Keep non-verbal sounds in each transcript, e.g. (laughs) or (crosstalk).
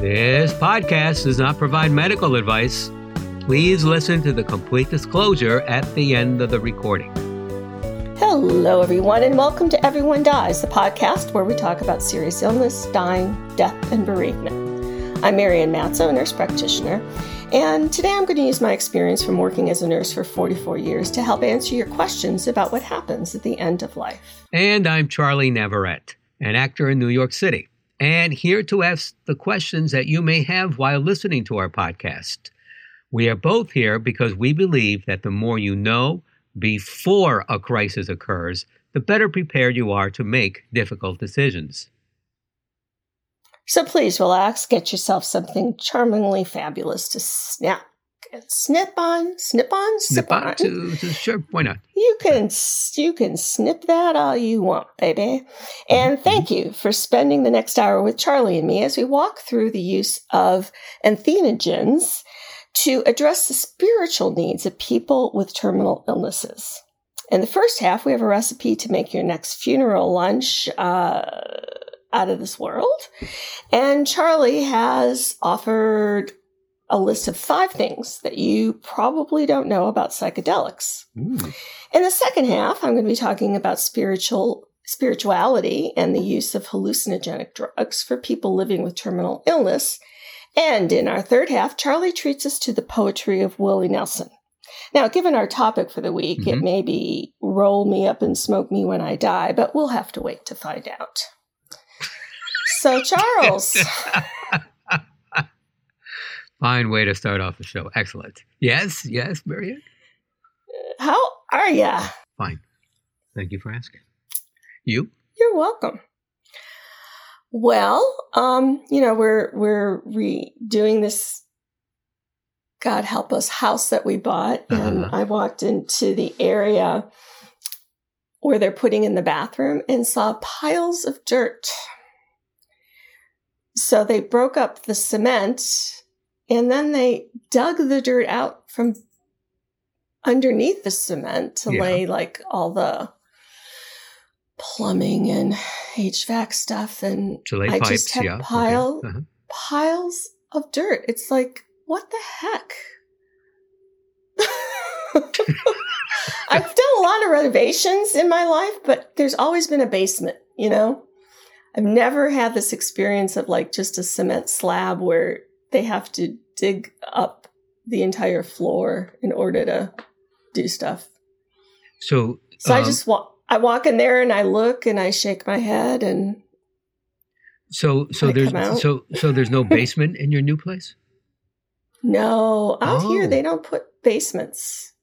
This podcast does not provide medical advice. Please listen to the complete disclosure at the end of the recording. Hello, everyone, and welcome to Everyone Dies, the podcast where we talk about serious illness, dying, death, and bereavement. I'm Marianne Matzo, a nurse practitioner, and today I'm going to use my experience from working as a nurse for 44 years to help answer your questions about what happens at the end of life. And I'm Charlie Navarrete, an actor in New York City and here to ask the questions that you may have while listening to our podcast. We are both here because we believe that the more you know before a crisis occurs, the better prepared you are to make difficult decisions. So please relax, get yourself something charmingly fabulous to snap snip on, snip on, snip, on. on. To, to, sure, why not? You can you can snip that all you want, baby. And mm-hmm. thank you for spending the next hour with Charlie and me as we walk through the use of entheogens to address the spiritual needs of people with terminal illnesses. In the first half, we have a recipe to make your next funeral lunch. Uh, out of this world. And Charlie has offered a list of five things that you probably don't know about psychedelics. Mm. In the second half, I'm going to be talking about spiritual spirituality and the use of hallucinogenic drugs for people living with terminal illness. And in our third half, Charlie treats us to the poetry of Willie Nelson. Now, given our topic for the week, mm-hmm. it may be roll me up and smoke me when I die, but we'll have to wait to find out. So, Charles. (laughs) Fine way to start off the show. Excellent. Yes, yes, Marianne. How are ya? Fine. Thank you for asking. You? You're welcome. Well, um, you know, we're we're redoing this God help us house that we bought and uh-huh. I walked into the area where they're putting in the bathroom and saw piles of dirt. So they broke up the cement and then they dug the dirt out from underneath the cement to yeah. lay like all the plumbing and HVAC stuff. And I pipes, just have yeah. pile, okay. uh-huh. piles of dirt. It's like, what the heck? (laughs) I've done a lot of renovations in my life, but there's always been a basement, you know? I've never had this experience of like just a cement slab where they have to dig up the entire floor in order to do stuff. So, so um, I just walk. I walk in there and I look and I shake my head and. So so I there's so so there's no (laughs) basement in your new place. No, out oh. here they don't put basements.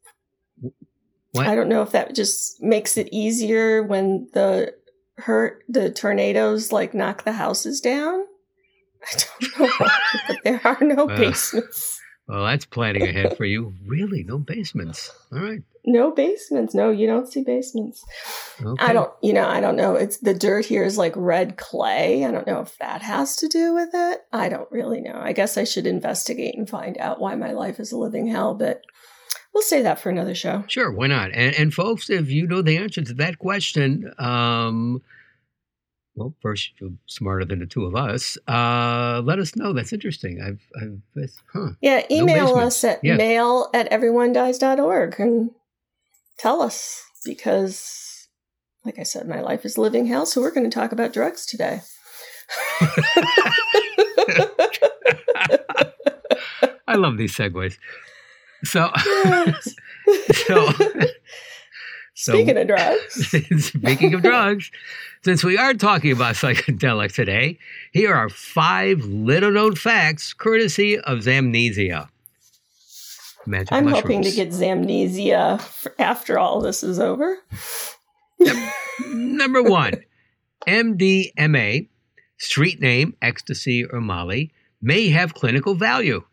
What? I don't know if that just makes it easier when the hurt the tornadoes like knock the houses down. (laughs) I don't know, but there are no basements. Well, that's planning ahead for you. Really, no basements. All right. No basements. No, you don't see basements. Okay. I don't. You know, I don't know. It's the dirt here is like red clay. I don't know if that has to do with it. I don't really know. I guess I should investigate and find out why my life is a living hell. But we'll say that for another show. Sure, why not? And, and folks, if you know the answer to that question, um, well, first you're smarter than the two of us. Uh, let us know. That's interesting. I've, I've huh. Yeah, email no us at yes. mail at everyonedies.org and tell us because, like I said, my life is living hell. So we're going to talk about drugs today. (laughs) I love these segues. So, (laughs) (laughs) so Speaking of drugs. (laughs) speaking of drugs, since we are talking about psychedelics today, here are five little known facts courtesy of Zamnesia. Magic I'm mushrooms. hoping to get Zamnesia after all this is over. (laughs) Number one, MDMA, street name ecstasy or Molly, may have clinical value.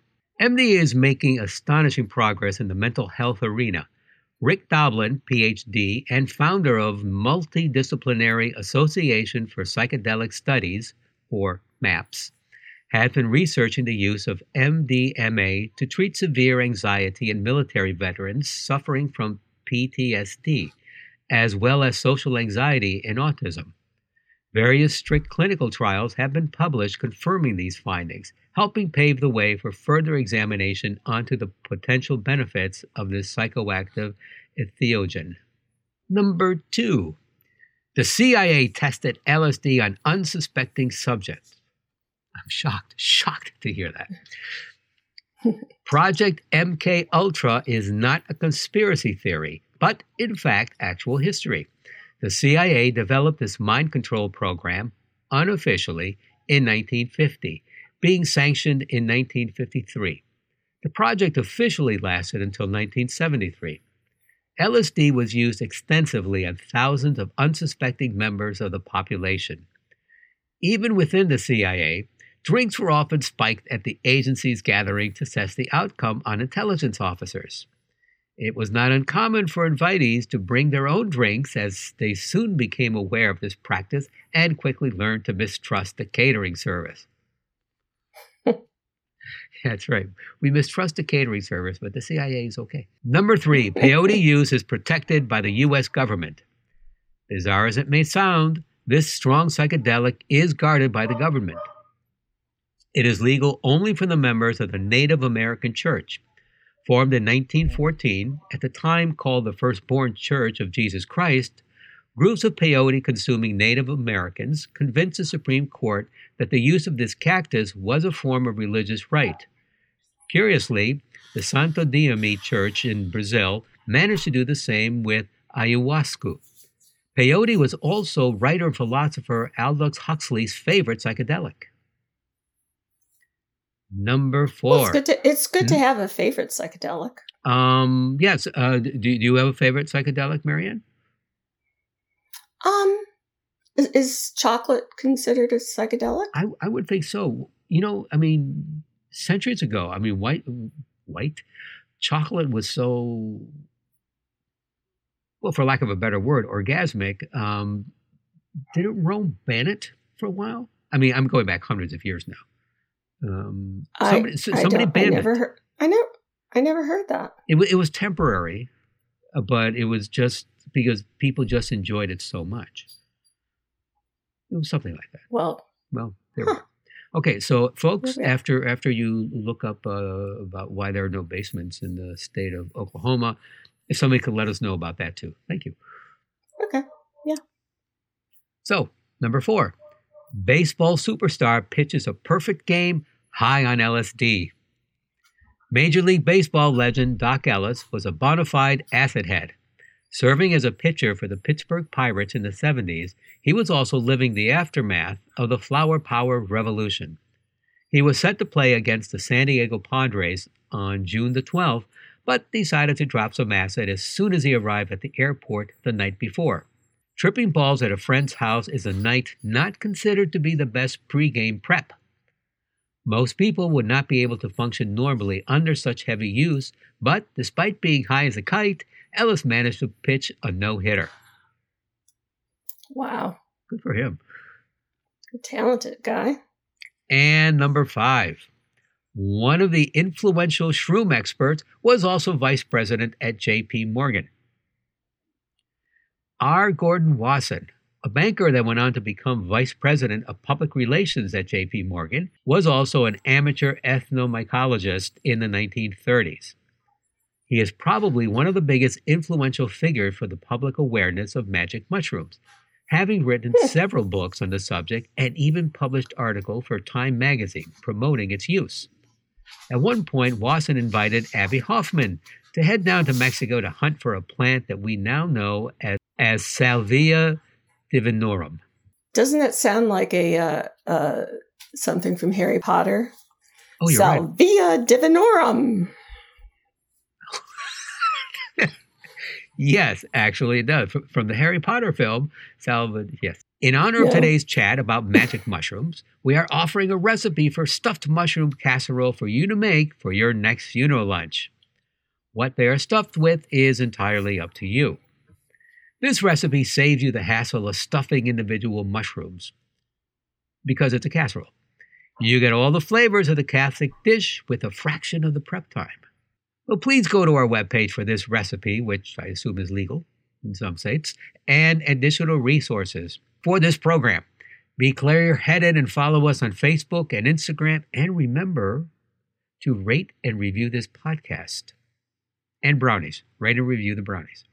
MD is making astonishing progress in the mental health arena Rick Doblin, PhD, and founder of Multidisciplinary Association for Psychedelic Studies, or MAPS, has been researching the use of MDMA to treat severe anxiety in military veterans suffering from PTSD, as well as social anxiety and autism. Various strict clinical trials have been published confirming these findings, helping pave the way for further examination onto the potential benefits of this psychoactive entheogen. Number two, the CIA tested LSD on unsuspecting subjects. I'm shocked, shocked to hear that. (laughs) Project MK Ultra is not a conspiracy theory, but in fact actual history. The CIA developed this mind control program unofficially in 1950, being sanctioned in 1953. The project officially lasted until 1973. LSD was used extensively on thousands of unsuspecting members of the population. Even within the CIA, drinks were often spiked at the agency's gathering to test the outcome on intelligence officers. It was not uncommon for invitees to bring their own drinks as they soon became aware of this practice and quickly learned to mistrust the catering service. (laughs) That's right. We mistrust the catering service, but the CIA is okay. Number three, peyote (laughs) use is protected by the U.S. government. Bizarre as it may sound, this strong psychedelic is guarded by the government. It is legal only for the members of the Native American Church, Formed in 1914, at the time called the Firstborn Church of Jesus Christ, groups of peyote consuming Native Americans convinced the Supreme Court that the use of this cactus was a form of religious rite. Curiously, the Santo Daime Church in Brazil managed to do the same with ayahuasca. Peyote was also writer and philosopher Aldous Huxley's favorite psychedelic. Number four. Well, it's good to it's good mm-hmm. to have a favorite psychedelic. Um. Yes. Uh. Do, do you have a favorite psychedelic, Marianne? Um. Is, is chocolate considered a psychedelic? I I would think so. You know, I mean, centuries ago, I mean, white white chocolate was so well, for lack of a better word, orgasmic. Um, didn't Rome ban it for a while? I mean, I'm going back hundreds of years now. Um, somebody, I, somebody I banned I never it. Heard, I never, I never heard that. It, it was temporary, uh, but it was just because people just enjoyed it so much. It was something like that. Well, well, there huh. we go. Okay, so folks, okay. after after you look up uh, about why there are no basements in the state of Oklahoma, if somebody could let us know about that too. Thank you. Okay. Yeah. So number four, baseball superstar pitches a perfect game high on LSD. Major League Baseball legend Doc Ellis was a bona fide acid head. Serving as a pitcher for the Pittsburgh Pirates in the 70s, he was also living the aftermath of the flower power revolution. He was set to play against the San Diego Padres on June the 12th, but decided to drop some acid as soon as he arrived at the airport the night before. Tripping balls at a friend's house is a night not considered to be the best pregame prep. Most people would not be able to function normally under such heavy use, but despite being high as a kite, Ellis managed to pitch a no hitter. Wow. Good for him. A talented guy. And number five, one of the influential shroom experts was also vice president at JP Morgan. R. Gordon Wasson, a banker that went on to become vice president of public relations at JP Morgan, was also an amateur ethnomycologist in the 1930s. He is probably one of the biggest influential figures for the public awareness of magic mushrooms, having written hmm. several books on the subject and even published article for Time magazine promoting its use. At one point, Wasson invited Abbie Hoffman to head down to Mexico to hunt for a plant that we now know as as Salvia divinorum. Doesn't that sound like a uh, uh, something from Harry Potter? Oh, you're Salvia right. divinorum. (laughs) yes, actually, it does. From the Harry Potter film, Salvia. Yes. In honor of today's chat about magic mushrooms, we are offering a recipe for stuffed mushroom casserole for you to make for your next funeral lunch. What they are stuffed with is entirely up to you. This recipe saves you the hassle of stuffing individual mushrooms because it's a casserole. You get all the flavors of the Catholic dish with a fraction of the prep time. Well, please go to our webpage for this recipe, which I assume is legal in some states, and additional resources for this program. Be clear headed and follow us on Facebook and Instagram. And remember to rate and review this podcast. And brownies. Rate and review the brownies.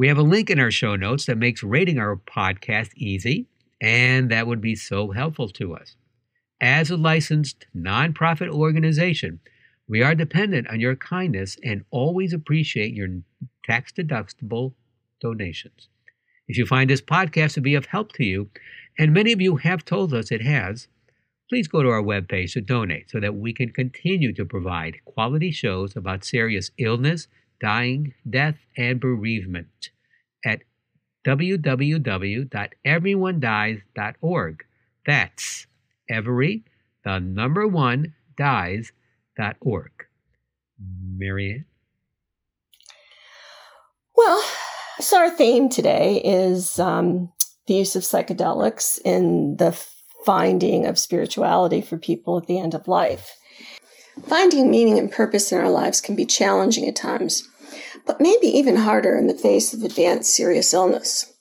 We have a link in our show notes that makes rating our podcast easy, and that would be so helpful to us. As a licensed nonprofit organization, we are dependent on your kindness and always appreciate your tax deductible donations. If you find this podcast to be of help to you, and many of you have told us it has, please go to our webpage to donate so that we can continue to provide quality shows about serious illness, dying, death, and bereavement at www.everyonedies.org. That's every, the number one, dies.org. Marianne? Well, so our theme today is um, the use of psychedelics in the finding of spirituality for people at the end of life. Finding meaning and purpose in our lives can be challenging at times, but maybe even harder in the face of advanced serious illness.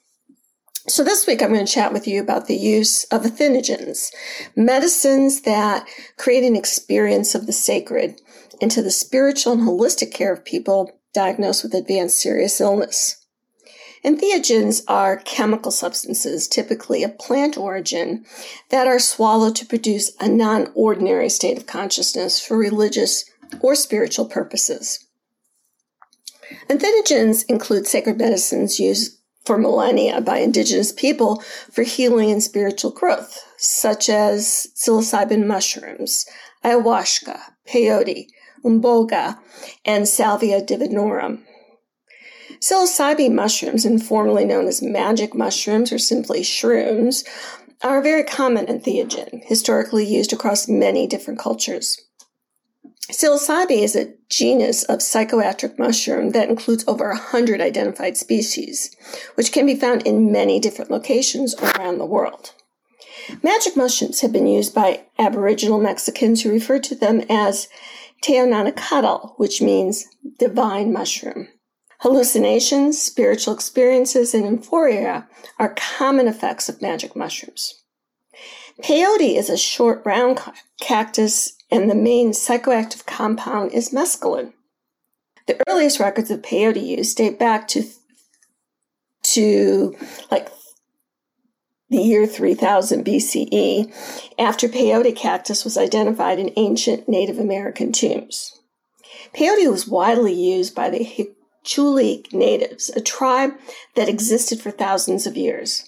So, this week I'm going to chat with you about the use of entheogens, medicines that create an experience of the sacred into the spiritual and holistic care of people diagnosed with advanced serious illness. Entheogens are chemical substances, typically of plant origin, that are swallowed to produce a non ordinary state of consciousness for religious or spiritual purposes. Entheogens include sacred medicines used for millennia by indigenous people for healing and spiritual growth, such as psilocybin mushrooms, ayahuasca, peyote, umboga, and salvia divinorum. Psilocybin mushrooms, informally known as magic mushrooms or simply shrooms, are very common entheogen, historically used across many different cultures. Psilocybe is a genus of psychoactive mushroom that includes over 100 identified species, which can be found in many different locations around the world. Magic mushrooms have been used by Aboriginal Mexicans who refer to them as Teonanacatl, which means divine mushroom. Hallucinations, spiritual experiences, and euphoria are common effects of magic mushrooms. Peyote is a short round cactus, and the main psychoactive compound is mescaline. The earliest records of peyote use date back to to like the year 3000 BCE, after peyote cactus was identified in ancient Native American tombs. Peyote was widely used by the Chuli natives, a tribe that existed for thousands of years.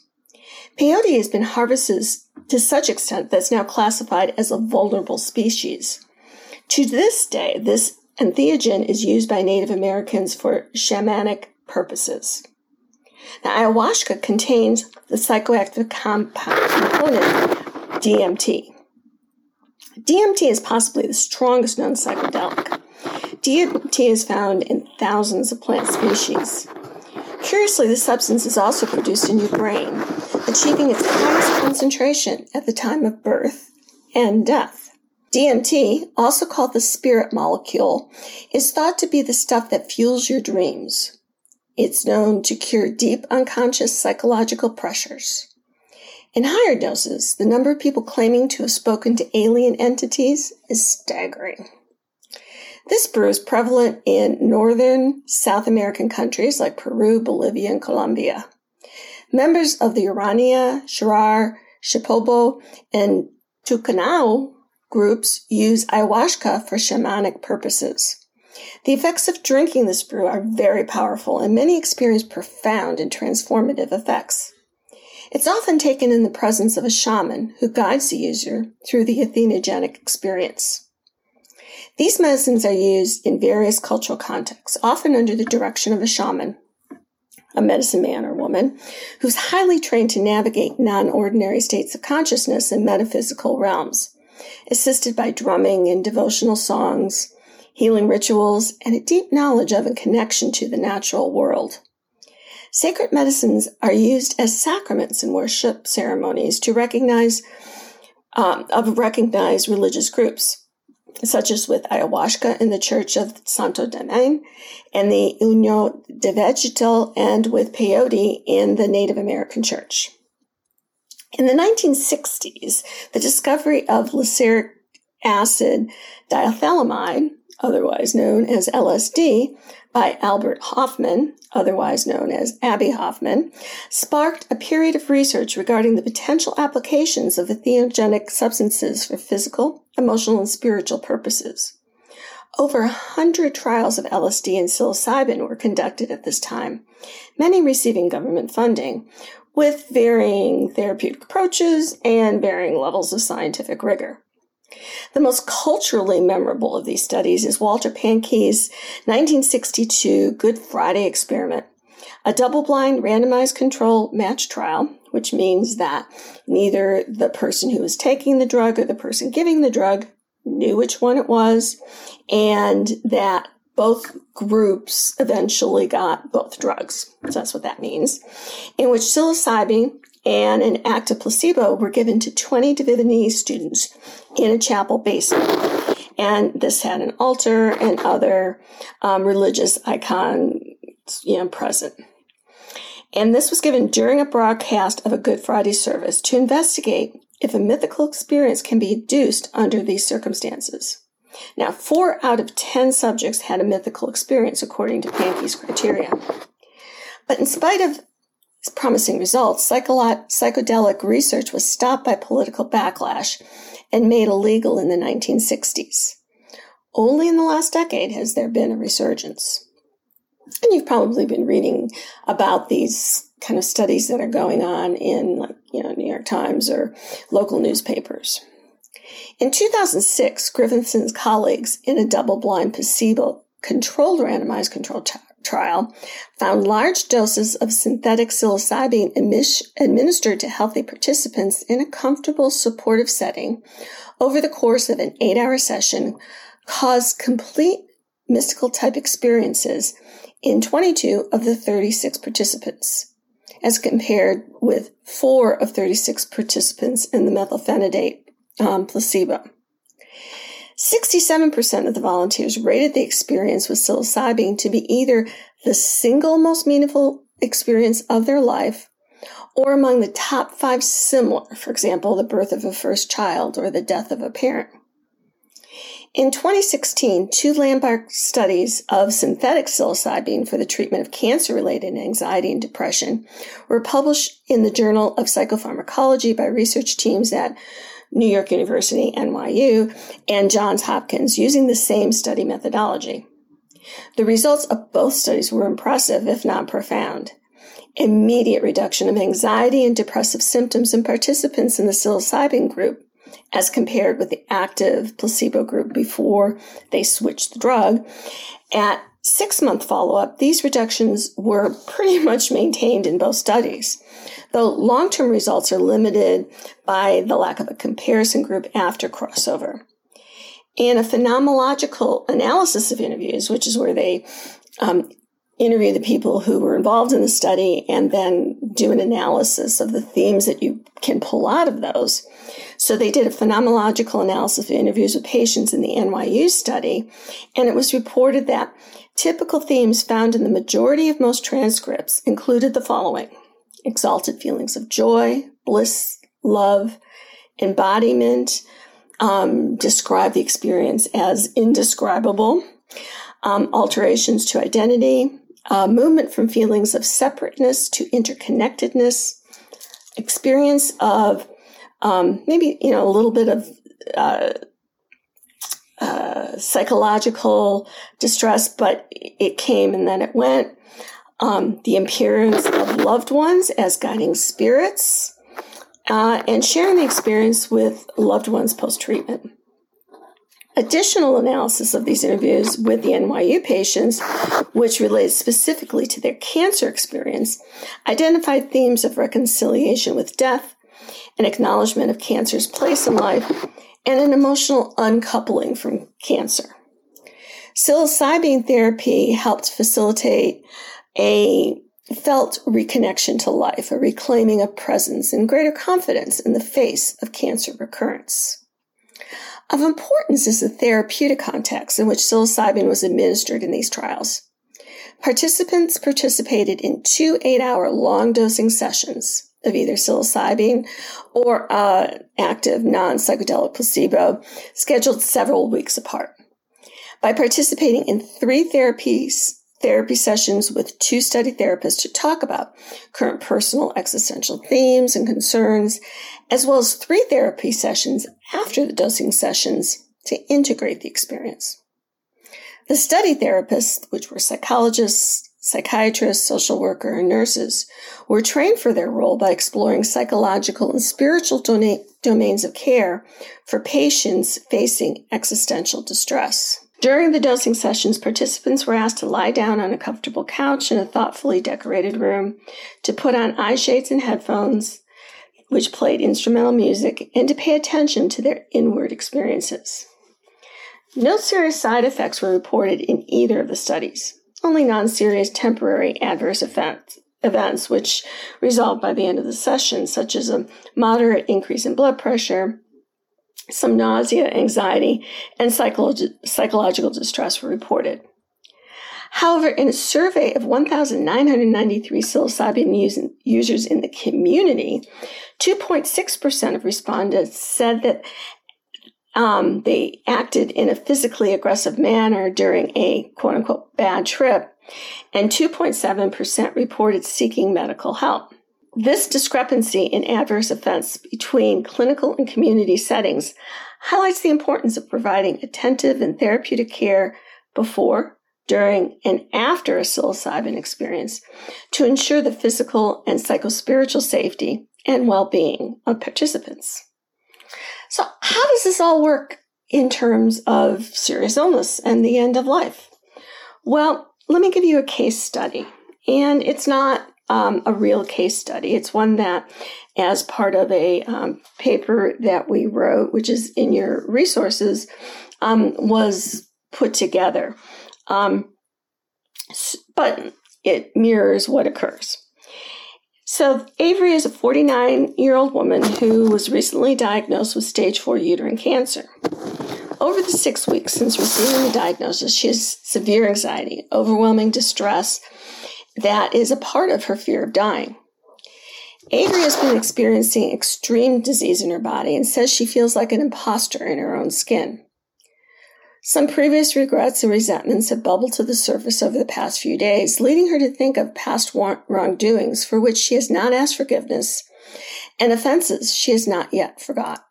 Peyote has been harvested to such extent that it's now classified as a vulnerable species. To this day, this entheogen is used by Native Americans for shamanic purposes. Now, ayahuasca contains the psychoactive compound component DMT. DMT is possibly the strongest known psychedelic. DMT is found in thousands of plant species. Curiously, the substance is also produced in your brain, achieving its highest concentration at the time of birth and death. DMT, also called the spirit molecule, is thought to be the stuff that fuels your dreams. It's known to cure deep unconscious psychological pressures. In higher doses, the number of people claiming to have spoken to alien entities is staggering. This brew is prevalent in northern South American countries like Peru, Bolivia, and Colombia. Members of the Urarina, Shuar, Shipibo, and Tukano groups use ayahuasca for shamanic purposes. The effects of drinking this brew are very powerful, and many experience profound and transformative effects. It's often taken in the presence of a shaman who guides the user through the entheogenic experience. These medicines are used in various cultural contexts, often under the direction of a shaman, a medicine man or woman, who's highly trained to navigate non ordinary states of consciousness and metaphysical realms, assisted by drumming and devotional songs, healing rituals, and a deep knowledge of and connection to the natural world. Sacred medicines are used as sacraments in worship ceremonies to recognize um, of recognized religious groups such as with ayahuasca in the Church of Santo Daime and the Unión de Vegetal and with peyote in the Native American Church. In the 1960s, the discovery of lysergic acid diethylamide, otherwise known as LSD, by Albert Hofmann, otherwise known as Abbie Hoffman, sparked a period of research regarding the potential applications of entheogenic substances for physical, emotional, and spiritual purposes. Over a hundred trials of LSD and psilocybin were conducted at this time, many receiving government funding, with varying therapeutic approaches and varying levels of scientific rigor. The most culturally memorable of these studies is Walter Pahnke's 1962 Good Friday experiment, a double blind randomized control match trial, which means that neither the person who was taking the drug or the person giving the drug knew which one it was, and that both groups eventually got both drugs. So that's what that means. In which psilocybin and an active placebo were given to 20 divinity students in a chapel basement. And this had an altar and other um, religious icons you know, present. And this was given during a broadcast of a Good Friday service to investigate if a mythical experience can be induced under these circumstances. Now, four out of 10 subjects had a mythical experience according to Pahnke's criteria. But in spite of promising results, psychedelic research was stopped by political backlash and made illegal in the 1960s. Only in the last decade has there been a resurgence. And you've probably been reading about these kind of studies that are going on in like, you know, New York Times or local newspapers. In 2006, Griffiths and colleagues in a double-blind placebo controlled randomized controlled t- trial found large doses of synthetic psilocybin administered to healthy participants in a comfortable supportive setting over the course of an eight hour session caused complete mystical type experiences in 22 of the 36 participants, as compared with four of 36 participants in the methylphenidate um, placebo. 67% of the volunteers rated the experience with psilocybin to be either the single most meaningful experience of their life or among the top five similar, for example, the birth of a first child or the death of a parent. In 2016, two landmark studies of synthetic psilocybin for the treatment of cancer related anxiety and depression were published in the Journal of Psychopharmacology by research teams at New York University, NYU, and Johns Hopkins using the same study methodology. The results of both studies were impressive, if not profound. Immediate reduction of anxiety and depressive symptoms in participants in the psilocybin group as compared with the active placebo group before they switched the drug. At six month follow up, these reductions were pretty (laughs) much maintained in both studies though long term results are limited by the lack of a comparison group after crossover. In a phenomenological analysis of interviews, which is where they um, interview the people who were involved in the study and then do an analysis of the themes that you can pull out of those. So they did a phenomenological analysis of interviews with patients in the NYU study, and it was reported that typical themes found in the majority of most transcripts included the following. Exalted feelings of joy, bliss, love, embodiment, um, describe the experience as indescribable, um, alterations to identity, uh, movement from feelings of separateness to interconnectedness, experience of um, maybe you know a little bit of uh, uh, psychological distress, but it came and then it went um, the appearance of loved ones as guiding spirits, uh, and sharing the experience with loved ones post treatment. Additional analysis of these interviews with the NYU patients, which relates specifically to their cancer experience, identified themes of reconciliation with death, and acknowledgement of cancer's place in life, and an emotional uncoupling from cancer. Psilocybin therapy helped facilitate a felt reconnection to life, a reclaiming of presence and greater confidence in the face of cancer recurrence. Of importance is the therapeutic context in which psilocybin was administered in these trials. Participants participated in two eight hour long dosing sessions. Of either psilocybin or uh, active non psychedelic placebo, scheduled several weeks apart. By participating in three therapies, therapy sessions with two study therapists to talk about current personal existential themes and concerns, as well as three therapy sessions after the dosing sessions to integrate the experience. The study therapists, which were psychologists, psychiatrists, social worker, and nurses, were trained for their role by exploring psychological and spiritual domains of care for patients facing existential distress. During the dosing sessions, participants were asked to lie down on a comfortable couch in a thoughtfully decorated room, to put on eye shades and headphones, which played instrumental music, and to pay attention to their inward experiences. No serious side effects were reported in either of the studies only non serious temporary adverse events, events, which resolved by the end of the session, such as a moderate increase in blood pressure, some nausea, anxiety, and psycholo- psychological distress were reported. However, in a survey of 1,993 psilocybin users in the community, 2.6% of respondents said that um, they acted in a physically aggressive manner during a quote unquote bad trip, and 2.7% reported seeking medical help. This discrepancy in adverse events between clinical and community settings highlights the importance of providing attentive and therapeutic care before, during, and after a psilocybin experience to ensure the physical and psychospiritual safety and well being of participants. So, how does this all work in terms of serious illness and the end of life? Well, let me give you a case study. And it's not um, a real case study, it's one that, as part of a um, paper that we wrote, which is in your resources, um, was put together. Um, but it mirrors what occurs. So, Avery is a 49 year old woman who was recently diagnosed with stage 4 uterine cancer. Over the six weeks since receiving the diagnosis, she has severe anxiety, overwhelming distress that is a part of her fear of dying. Avery has been experiencing extreme disease in her body and says she feels like an imposter in her own skin. Some previous regrets and resentments have bubbled to the surface over the past few days, leading her to think of past wrongdoings for which she has not asked forgiveness and offenses she has not yet forgot.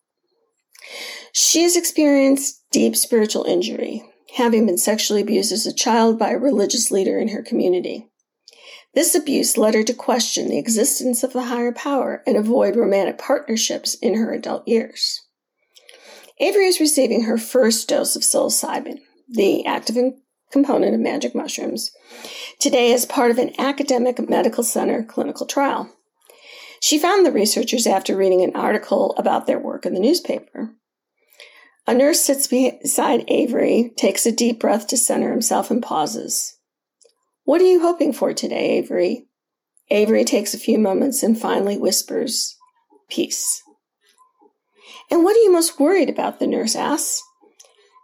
She has experienced deep spiritual injury, having been sexually abused as a child by a religious leader in her community. This abuse led her to question the existence of a higher power and avoid romantic partnerships in her adult years. Avery is receiving her first dose of psilocybin, the active component of magic mushrooms, today as part of an academic medical center clinical trial. She found the researchers after reading an article about their work in the newspaper. A nurse sits beside Avery, takes a deep breath to center himself, and pauses. What are you hoping for today, Avery? Avery takes a few moments and finally whispers, Peace. And what are you most worried about? the nurse asks.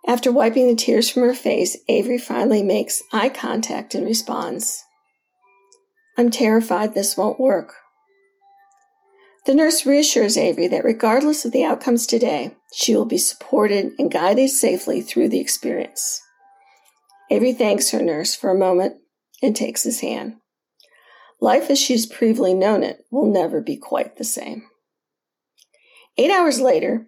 After wiping the tears from her face, Avery finally makes eye contact and responds, I'm terrified this won't work. The nurse reassures Avery that regardless of the outcomes today, she will be supported and guided safely through the experience. Avery thanks her nurse for a moment and takes his hand. Life as she's previously known it will never be quite the same. Eight hours later,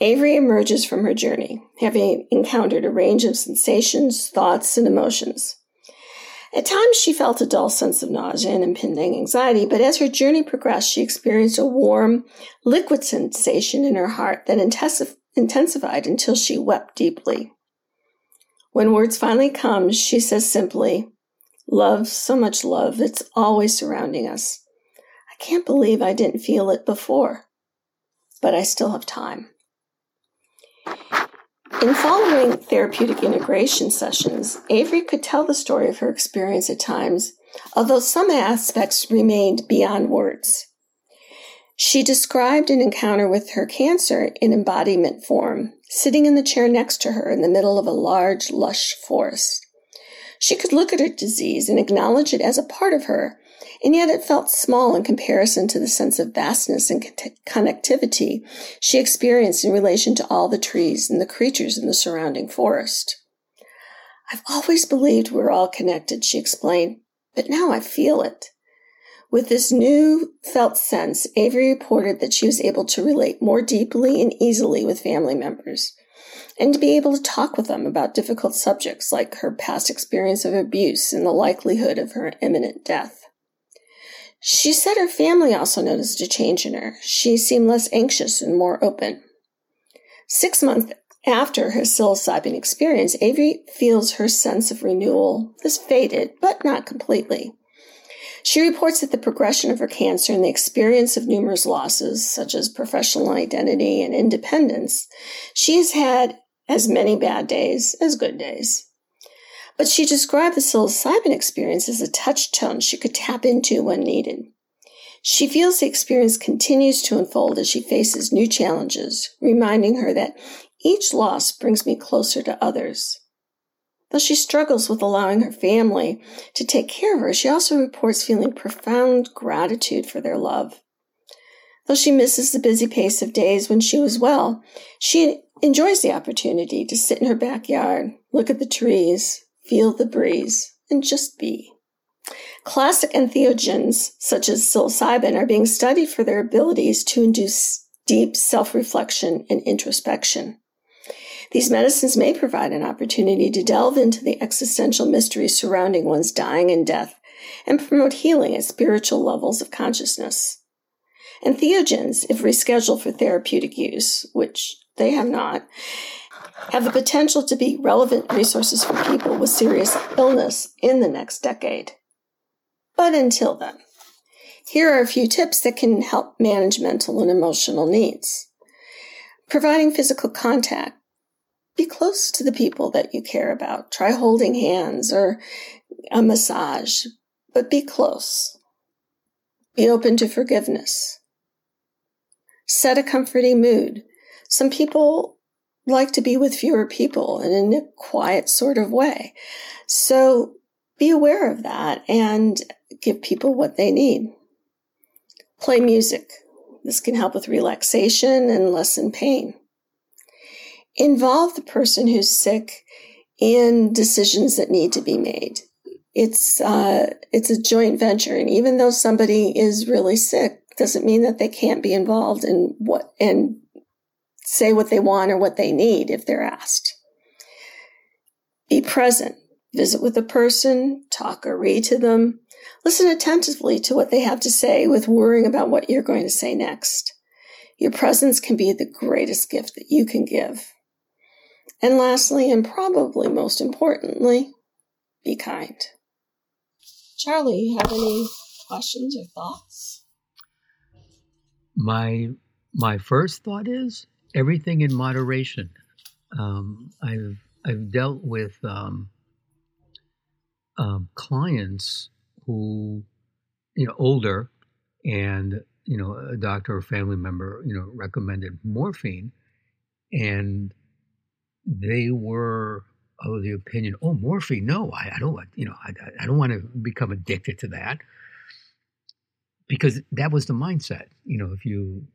Avery emerges from her journey, having encountered a range of sensations, thoughts, and emotions. At times, she felt a dull sense of nausea and impending anxiety, but as her journey progressed, she experienced a warm, liquid sensation in her heart that intensified until she wept deeply. When words finally come, she says simply, Love, so much love, it's always surrounding us. I can't believe I didn't feel it before but I still have time. In following therapeutic integration sessions, Avery could tell the story of her experience at times, although some aspects remained beyond words. She described an encounter with her cancer in embodiment form, sitting in the chair next to her in the middle of a large, lush forest. She could look at her disease and acknowledge it as a part of her, and yet it felt small in comparison to the sense of vastness and connectivity she experienced in relation to all the trees and the creatures in the surrounding forest. I've always believed we're all connected, she explained, but now I feel it. With this new felt sense, Avery reported that she was able to relate more deeply and easily with family members and to be able to talk with them about difficult subjects like her past experience of abuse and the likelihood of her imminent death. She said her family also noticed a change in her. She seemed less anxious and more open. Six months after her psilocybin experience, Avery feels her sense of renewal has faded, but not completely. She reports that the progression of her cancer and the experience of numerous losses, such as professional identity and independence, she has had as many bad days as good days. But she described the psilocybin experience as a touchstone she could tap into when needed. She feels the experience continues to unfold as she faces new challenges, reminding her that each loss brings me closer to others. Though she struggles with allowing her family to take care of her, she also reports feeling profound gratitude for their love. Though she misses the busy pace of days when she was well, she enjoys the opportunity to sit in her backyard, look at the trees, feel the breeze, and just be. Classic entheogens, such as psilocybin, are being studied for their abilities to induce deep self reflection and introspection. These medicines may provide an opportunity to delve into the existential mysteries surrounding one's dying and death and promote healing at spiritual levels of consciousness. Entheogens, if rescheduled for therapeutic use, which they have not, have the potential to be relevant resources for people with serious illness in the next decade. But until then, here are a few tips that can help manage mental and emotional needs. Providing physical contact be close to the people that you care about. Try holding hands or a massage, but be close. Be open to forgiveness. Set a comforting mood. Some people like to be with fewer people and in a quiet sort of way. So be aware of that and give people what they need. Play music. This can help with relaxation and lessen pain involve the person who's sick in decisions that need to be made. It's uh, it's a joint venture, and even though somebody is really sick, doesn't mean that they can't be involved in what and say what they want or what they need if they're asked. Be present. Visit with the person, talk or read to them. Listen attentively to what they have to say with worrying about what you're going to say next. Your presence can be the greatest gift that you can give. And lastly, and probably most importantly, be kind. Charlie, you have any questions or thoughts? My my first thought is everything in moderation. Um, I've I've dealt with um, um, clients who, you know, older, and you know, a doctor or family member, you know, recommended morphine, and they were of the opinion, oh, morphine, no, I, I don't want, you know, I, I don't want to become addicted to that. Because that was the mindset, you know, if you,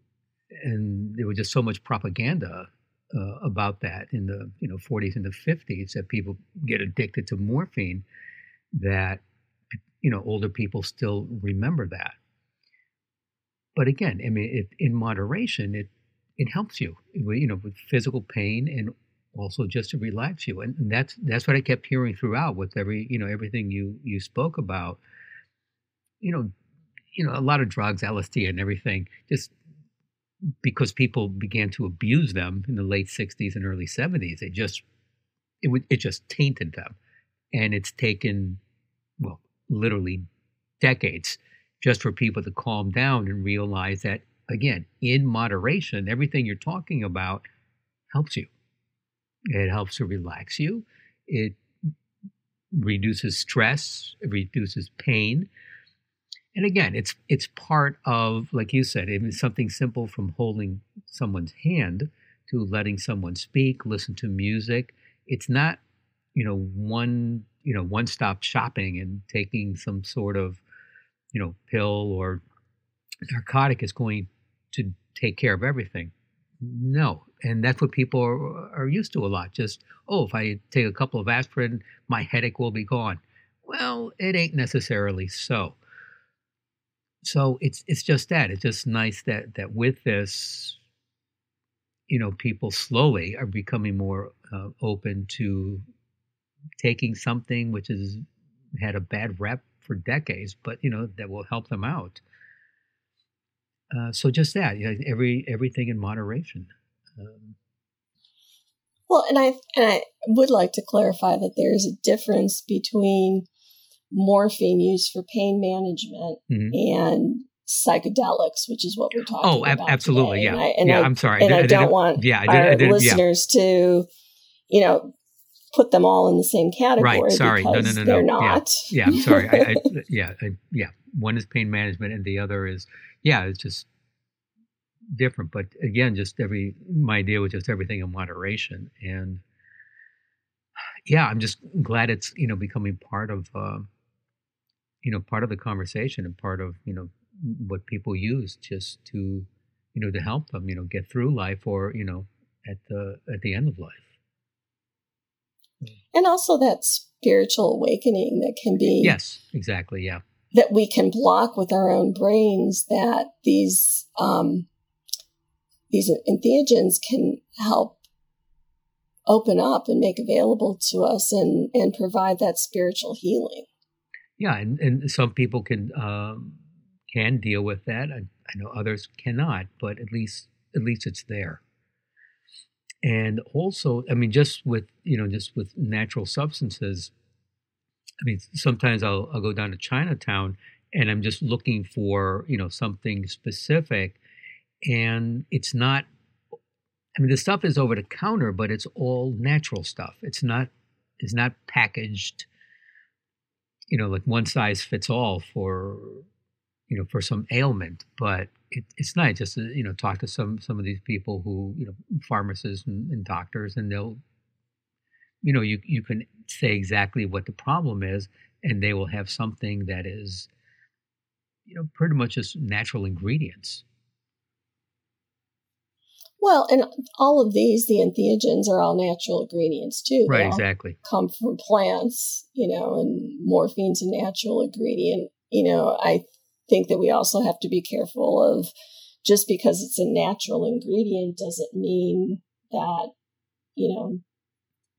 and there was just so much propaganda uh, about that in the, you know, 40s and the 50s that people get addicted to morphine that, you know, older people still remember that. But again, I mean, it, in moderation, it, it helps you, you know, with physical pain and also just to relax you and, that's that's what i kept hearing throughout with every you know everything you you spoke about you know you know a lot of drugs lsd and everything just because people began to abuse them in the late 60s and early 70s it just it would it just tainted them and it's taken well literally decades just for people to calm down and realize that again in moderation everything you're talking about helps you it helps to relax you. It reduces stress. It reduces pain. And again, it's it's part of, like you said, it's something simple from holding someone's hand to letting someone speak, listen to music. It's not, you know, one you know one stop shopping and taking some sort of you know pill or narcotic is going to take care of everything. No, and that's what people are, are used to a lot. Just oh, if I take a couple of aspirin, my headache will be gone. Well, it ain't necessarily so. So it's it's just that. It's just nice that that with this, you know, people slowly are becoming more uh, open to taking something which has had a bad rep for decades, but you know that will help them out. Uh, so just that, you know, every everything in moderation. Um, well, and I and I would like to clarify that there is a difference between morphine used for pain management mm-hmm. and psychedelics, which is what we're talking oh, about. Oh, absolutely, today. yeah. And I, and yeah, I, am sorry. And I, I, I don't want yeah, our listeners yeah. to, you know, put them all in the same category. Right. Sorry. No, no, no, they're no. not. Yeah. yeah I'm sorry. I, I, (laughs) yeah. I, yeah. One is pain management, and the other is, yeah, it's just different. But again, just every my idea was just everything in moderation, and yeah, I'm just glad it's you know becoming part of uh, you know part of the conversation and part of you know what people use just to you know to help them you know get through life or you know at the at the end of life. And also that spiritual awakening that can be yes exactly yeah. that we can block with our own brains that these um, these entheogens can help open up and make available to us and and provide that spiritual healing yeah and, and some people can um, can deal with that I, I know others cannot but at least at least it's there. And also i mean just with you know just with natural substances i mean sometimes i'll, I'll go down to chinatown and i'm just looking for you know something specific and it's not i mean the stuff is over the counter but it's all natural stuff. It's not it's not packaged you know like one size fits all for you know for some ailment but it, it's nice just to you know talk to some some of these people who you know pharmacists and, and doctors and they'll you know you you can say exactly what the problem is and they will have something that is you know pretty much just natural ingredients well and all of these the entheogens are all natural ingredients too right exactly come from plants you know and morphine's a natural ingredient you know i think that we also have to be careful of just because it's a natural ingredient doesn't mean that, you know,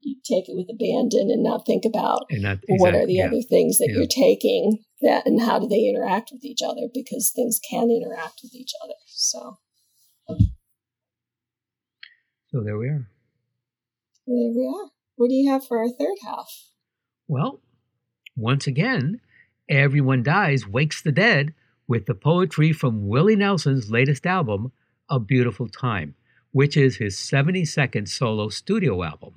you take it with abandon and not think about not, exactly, what are the yeah. other things that yeah. you're taking that and how do they interact with each other because things can interact with each other. So So there we are. There we are. What do you have for our third half? Well, once again, Everyone Dies Wakes the Dead with the poetry from Willie Nelson's latest album, A Beautiful Time, which is his 72nd solo studio album.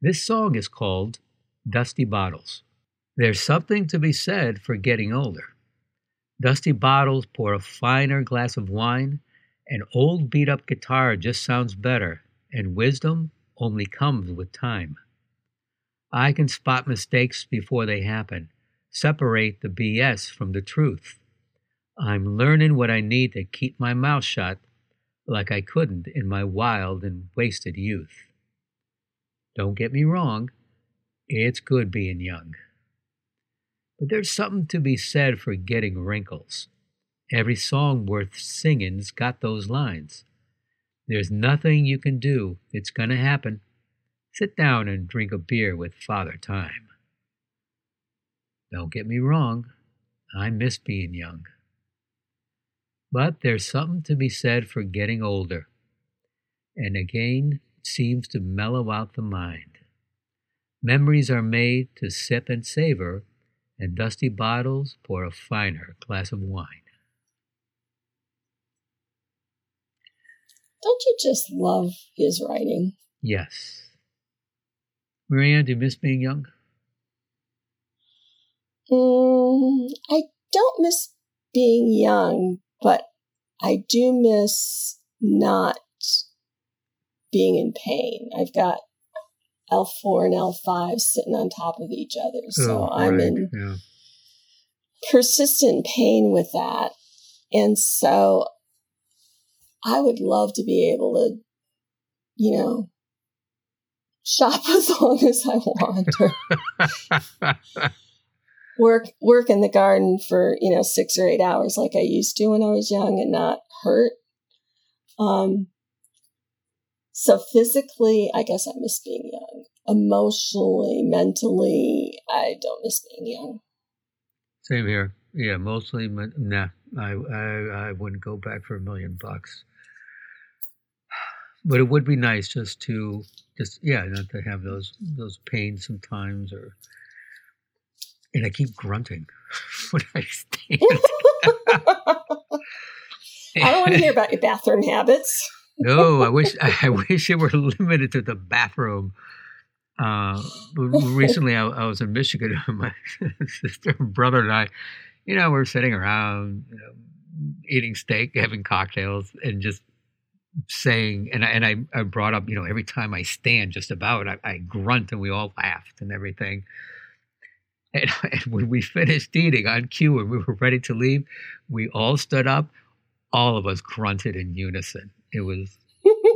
This song is called Dusty Bottles. There's something to be said for getting older. Dusty bottles pour a finer glass of wine, an old beat up guitar just sounds better, and wisdom only comes with time. I can spot mistakes before they happen separate the BS from the truth. I'm learning what I need to keep my mouth shut like I couldn't in my wild and wasted youth. Don't get me wrong, it's good being young. But there's something to be said for getting wrinkles. Every song worth singing's got those lines. There's nothing you can do, it's gonna happen. Sit down and drink a beer with Father Time. Don't get me wrong, I miss being young. But there's something to be said for getting older, and again seems to mellow out the mind. Memories are made to sip and savor, and dusty bottles pour a finer glass of wine. Don't you just love his writing? Yes. Marianne, do you miss being young? Mm, I don't miss being young, but I do miss not being in pain. I've got L4 and L5 sitting on top of each other. So Oh, I'm right, in yeah. persistent pain with that. And so I would love to be able to, you know, shop (laughs) as long as I want or (laughs) work work in the garden for, you know, six or eight hours like I used to when I was young and not hurt. Um so physically, I guess I miss being young. Emotionally, mentally, I don't miss being young. Same here. Yeah, mostly. Nah, I, I I wouldn't go back for a million bucks. But it would be nice just to just yeah, not to have those those pains sometimes, or and I keep grunting (laughs) when I stand. (laughs) I don't want to hear about your bathroom habits. no, I wish (laughs) I wish it were limited to the bathroom. Uh, recently, I, I was in Michigan. With my sister and brother and I, you know, we're sitting around, you know, eating steak, having cocktails, and just saying. And I, and I, I brought up, you know, every time I stand, just about, I, I grunt, and we all laughed and everything. And, (laughs) and when we finished eating on cue and we were ready to leave, we all stood up. All of us grunted in unison. It was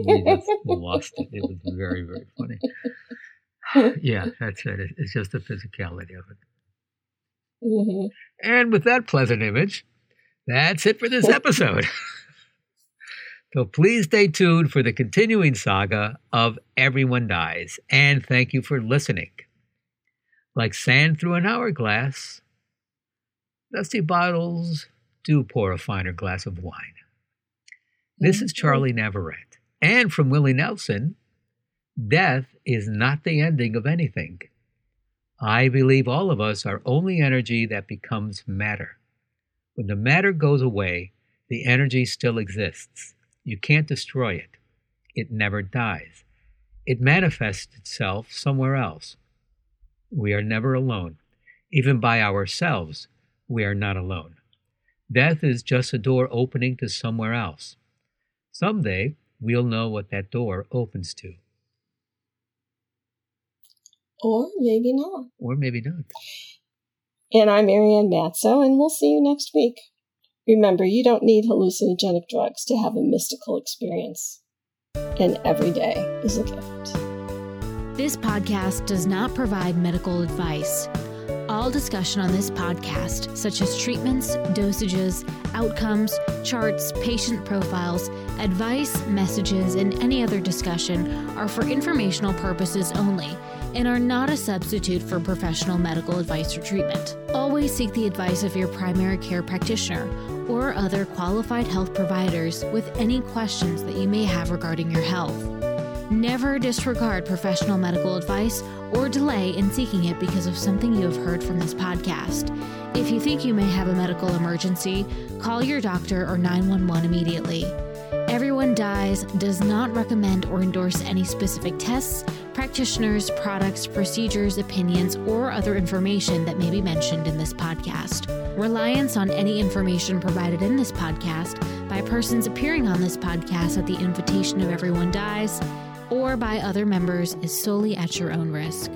we just lost it. It was very, very funny. (sighs) Yeah, that's it. It- It's just the physicality of it. hmm And with that pleasant image, that's it for this episode. (laughs) so please stay tuned for the continuing saga of Everyone Dies. And thank you for listening. Like sand through an hourglass, dusty bottles do pour a finer glass of wine. This is Charlie Navarrete. And from Willie Nelson, death is not the ending of anything. I believe all of us are only energy that becomes matter. When the matter goes away, the energy still exists. You can't destroy it. It never dies. It manifests itself somewhere else. We are never alone. Even by ourselves, we are not alone. Death is just a door opening to somewhere else. Someday, we'll know what that door opens to, Or maybe not. or maybe not. And I'm Marianne Matzo, and we'll see you next week. Remember, you don't need hallucinogenic drugs to have a mystical experience. And every day is a gift. This podcast does not provide medical advice. All discussion on this podcast, such as treatments, dosages, outcomes, charts, patient profiles, advice, messages, and any other discussion, are for informational purposes only and are not a substitute for professional medical advice or treatment. Always seek the advice of your primary care practitioner or other qualified health providers with any questions that you may have regarding your health. Never disregard professional medical advice or delay in seeking it because of something you have heard from this podcast. If you think you may have a medical emergency, call your doctor or 911 immediately. Everyone Dies does not recommend or endorse any specific tests, practitioners, products, procedures, opinions, or other information that may be mentioned in this podcast. Reliance on any information provided in this podcast by persons appearing on this podcast at the invitation of Everyone Dies or by other members is solely at your own risk.